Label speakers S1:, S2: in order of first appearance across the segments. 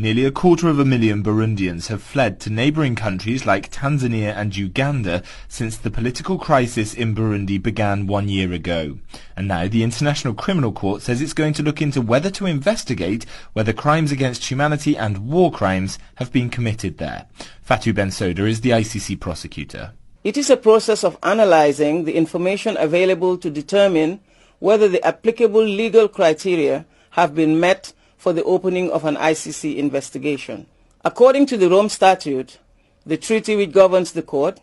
S1: Nearly a quarter of a million Burundians have fled to neighbouring countries like Tanzania and Uganda since the political crisis in Burundi began one year ago. And now the International Criminal Court says it's going to look into whether to investigate whether crimes against humanity and war crimes have been committed there. Fatou Bensouda is the ICC prosecutor.
S2: It is a process of analysing the information available to determine whether the applicable legal criteria have been met for the opening of an ICC investigation. According to the Rome Statute, the treaty which governs the court,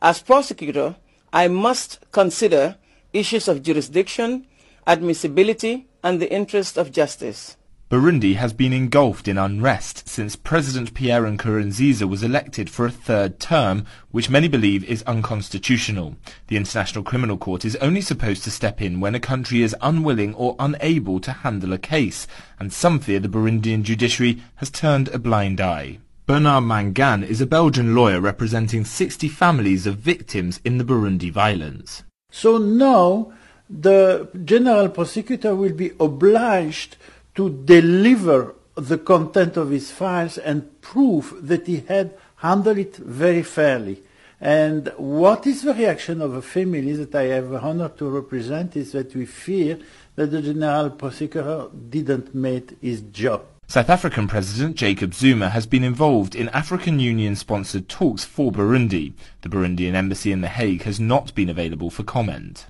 S2: as prosecutor, I must consider issues of jurisdiction, admissibility, and the interest of justice.
S1: Burundi has been engulfed in unrest since President Pierre Nkurunziza was elected for a third term, which many believe is unconstitutional. The International Criminal Court is only supposed to step in when a country is unwilling or unable to handle a case, and some fear the Burundian judiciary has turned a blind eye. Bernard Maingain is a Belgian lawyer representing 60 families of victims in the Burundi violence.
S3: So now the general prosecutor will be obliged to deliver the content of his files and prove that he had handled it very fairly. And what is the reaction of a family that I have the honor to represent is that we fear that the general prosecutor didn't make his job.
S1: South African President Jacob Zuma has been involved in African Union-sponsored talks for Burundi. The Burundian embassy in The Hague has not been available for comment.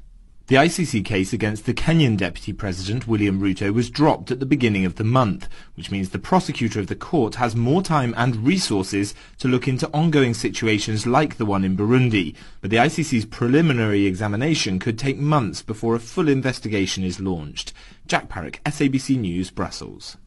S1: The ICC case against the Kenyan Deputy President William Ruto was dropped at the beginning of the month, which means the prosecutor of the court has more time and resources to look into ongoing situations like the one in Burundi, but the ICC's preliminary examination could take months before a full investigation is launched. Jack Parrock, SABC News, Brussels.